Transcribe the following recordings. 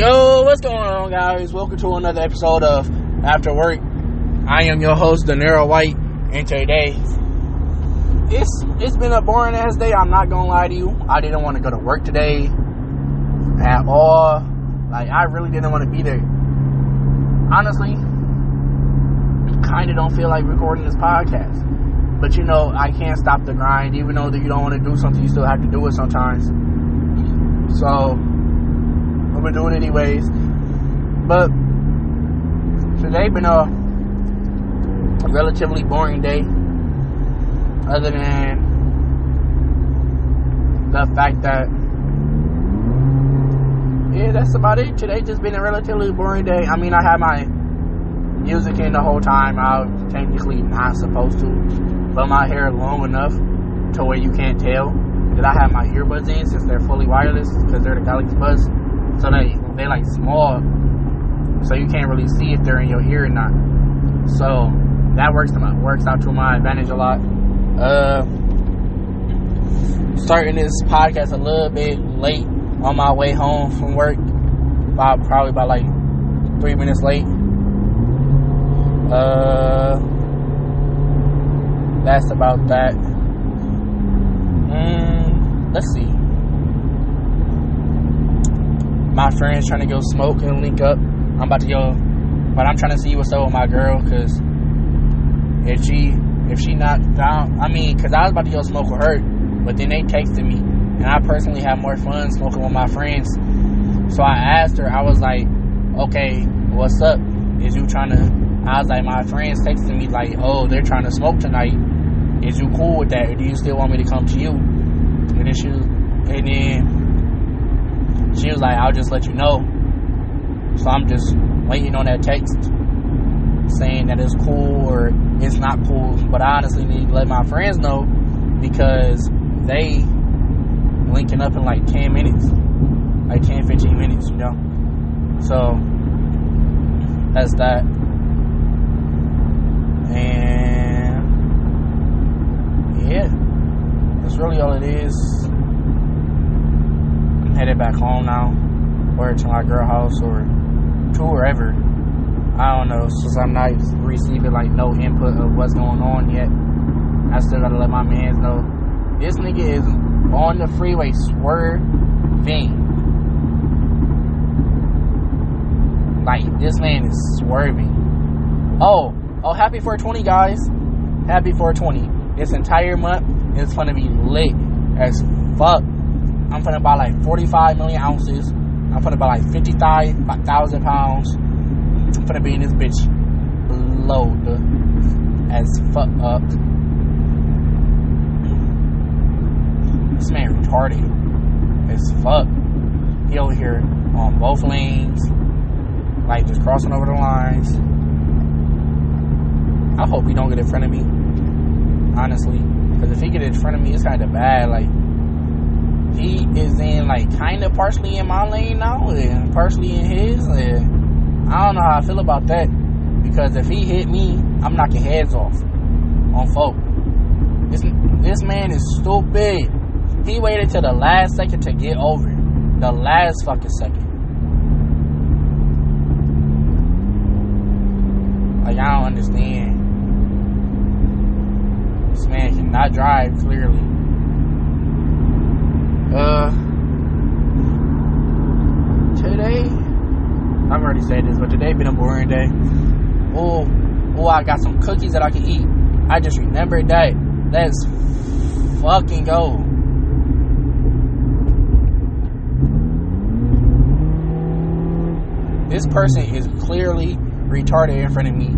Yo, what's going on, guys? Welcome to another episode of After Work. I am your host, Deniro White, and today it's it's been a boring ass day. I'm not gonna lie to you. I didn't want to go to work today at all. Like I really didn't want to be there. Honestly, kind of don't feel like recording this podcast. But you know, I can't stop the grind. Even though that you don't want to do something, you still have to do it sometimes. So I'm gonna anyways. But today been a, a relatively boring day. Other than the fact that yeah, that's about it. Today just been a relatively boring day. I mean, I had my music in the whole time. I was technically not supposed to, but my hair long enough to where you can't tell that I have my earbuds in since they're fully wireless because they're the Galaxy Buds. So they they like small, so you can't really see if they're in your ear or not. So that works to my works out to my advantage a lot. Uh, starting this podcast a little bit late on my way home from work, about probably about like three minutes late. Uh, that's about that. Mm, let's see. My friend's trying to go smoke and link up. I'm about to go, but I'm trying to see what's up with my girl because if she if she not down, I mean, because I was about to go smoke with her, but then they texted me, and I personally have more fun smoking with my friends. So I asked her, I was like, okay, what's up? Is you trying to? I was like, my friends texted me like, oh, they're trying to smoke tonight. Is you cool with that, or do you still want me to come to you? And then she, and then she was like, I'll just let you know. So I'm just waiting on that text saying that it's cool or it's not cool. But I honestly need to let my friends know because they linking up in like 10 minutes, like 10, 15 minutes, you know. So that's that. And yeah, that's really all it is. Headed back home now, or to my girl house, or to wherever. I don't know, since I'm not receiving like no input of what's going on yet. I still gotta let my mans know. This nigga is on the freeway swerving. Like this man is swerving. Oh, oh, happy 420, guys! Happy 420. This entire month is gonna be lit as fuck. I'm gonna buy like 45 million ounces. I'm gonna buy like 55,000 pounds. I'm gonna be in this bitch load as fuck up. This man retarded as fuck. He over here on both lanes, like just crossing over the lines. I hope he don't get in front of me, honestly, because if he get in front of me, it's kind of bad. Like he is in like kind of partially in my lane now and partially in his. And I don't know how I feel about that because if he hit me, I'm knocking heads off on folk. This this man is stupid. He waited till the last second to get over. The last fucking second. Like I don't understand. This man cannot drive clearly. Uh, today, I've already said this, but today been a boring day. Oh, oh, I got some cookies that I can eat. I just remembered that. Let's fucking go. This person is clearly retarded in front of me,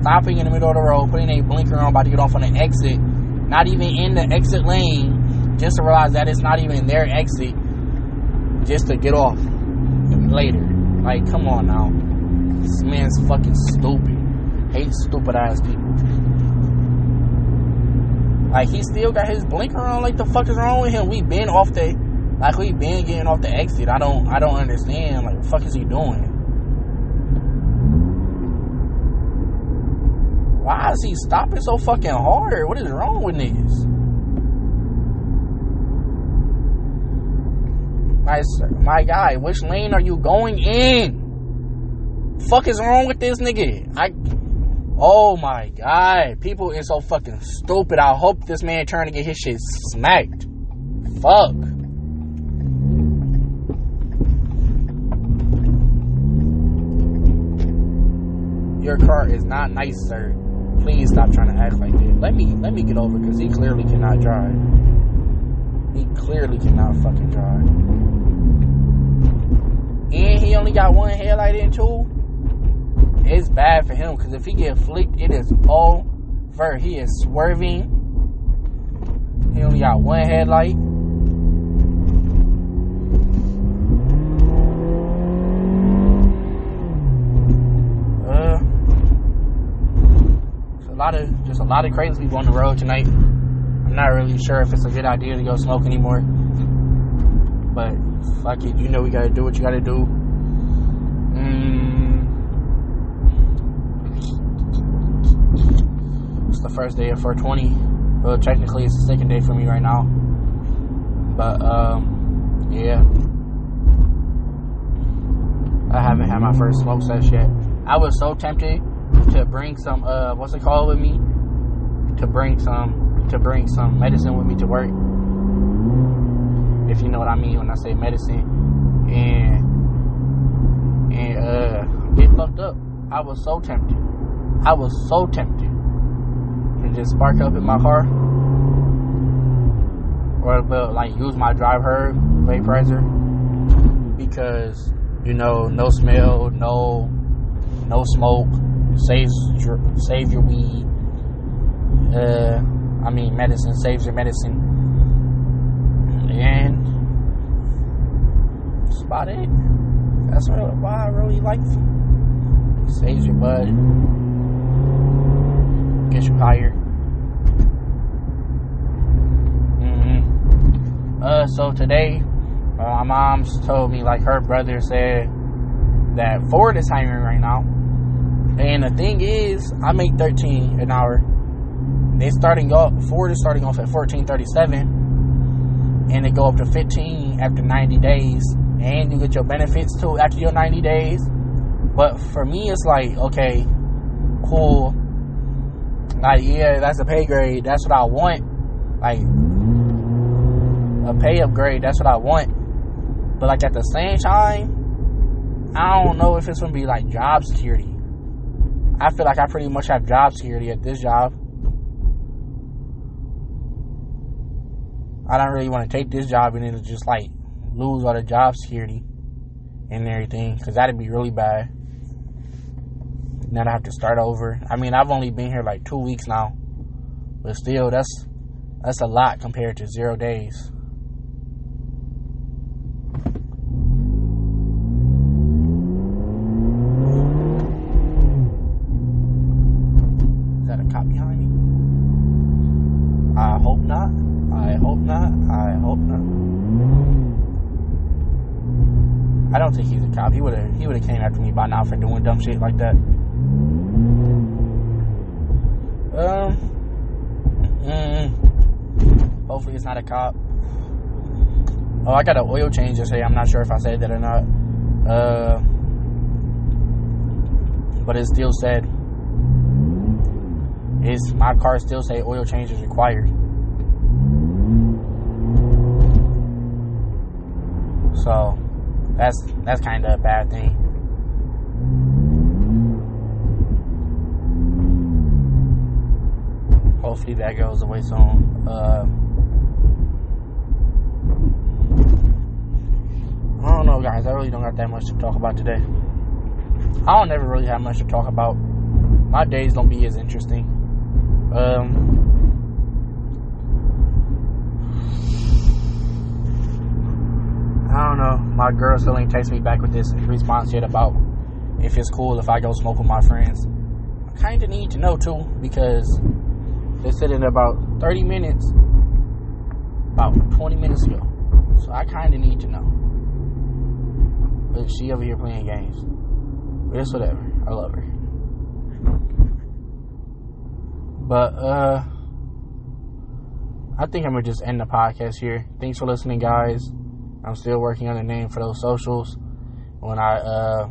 stopping in the middle of the road, putting a blinker on, about to get off on an exit, not even in the exit lane, just to realize that it's not even their exit, just to get off later. Like, come on now. This man's fucking stupid. Hate stupid ass people. Like, he still got his blinker on. Like, the fuck is wrong with him? We been off the, like, we been getting off the exit. I don't, I don't understand. Like, fuck is he doing? Why is he stopping so fucking hard? What is wrong with niggas? My my guy, which lane are you going in? Fuck is wrong with this nigga? I Oh my god. People is so fucking stupid. I hope this man trying to get his shit smacked. Fuck. Your car is not nice, sir. Please stop trying to act like that. Let me let me get over because he clearly cannot drive. He clearly cannot fucking drive. And he only got one headlight in too. It's bad for him because if he get flicked, it is over. He is swerving. He only got one headlight. Uh, a lot of just a lot of crazy people on the road tonight. I'm not really sure if it's a good idea to go smoke anymore. But fuck it, you know we gotta do what you gotta do. Mm. It's the first day of 420. Well, technically it's the second day for me right now. But um, yeah. I haven't had my first smoke session yet. I was so tempted to bring some uh what's it called with me to bring some to bring some medicine with me to work if you know what I mean when I say medicine and and uh get fucked up. I was so tempted. I was so tempted to just spark up in my car or well, like use my dry herb vaporizer because you know no smell no no smoke saves your save your weed. Uh, I mean medicine saves your medicine, and that's about it. That's why I really like it. Saves your bud, gets you higher. Mm-hmm. Uh, so today, uh, my mom's told me like her brother said that Ford is hiring right now and the thing is, I make 13 an hour. They starting off Ford is starting off at 1437 and they go up to 15 after 90 days and you get your benefits too after your 90 days. But for me it's like, okay, cool. Like yeah, that's a pay grade. That's what I want. Like a pay upgrade, that's what I want. But like at the same time, I don't know if it's gonna be like job security. I feel like I pretty much have job security at this job. I don't really want to take this job and then just like lose all the job security and everything because that'd be really bad. then I have to start over. I mean, I've only been here like two weeks now, but still, that's that's a lot compared to zero days. Hope not. I hope not. I don't think he's a cop. He would have he would have came after me by now for doing dumb shit like that. Um. Mm, hopefully it's not a cop. Oh, I got an oil change yesterday. I'm not sure if I said that or not. Uh, but it still said, "Is my car still say oil change is required?" So that's that's kind of a bad thing. Hopefully that goes away soon. Uh, I don't know, guys. I really don't got that much to talk about today. I don't ever really have much to talk about. My days don't be as interesting. Um, I don't know. My girl still ain't text me back with this response yet about if it's cool if I go smoke with my friends. I kind of need to know too because they said in about 30 minutes, about 20 minutes ago. So I kind of need to know. But she over here playing games. But it's whatever. I love her. But uh I think I'm gonna just end the podcast here. Thanks for listening, guys. I'm still working on a name for those socials. When I uh,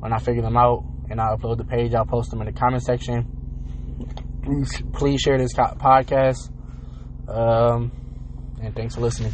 when I figure them out and I upload the page, I'll post them in the comment section. Please, please share this podcast. Um, and thanks for listening.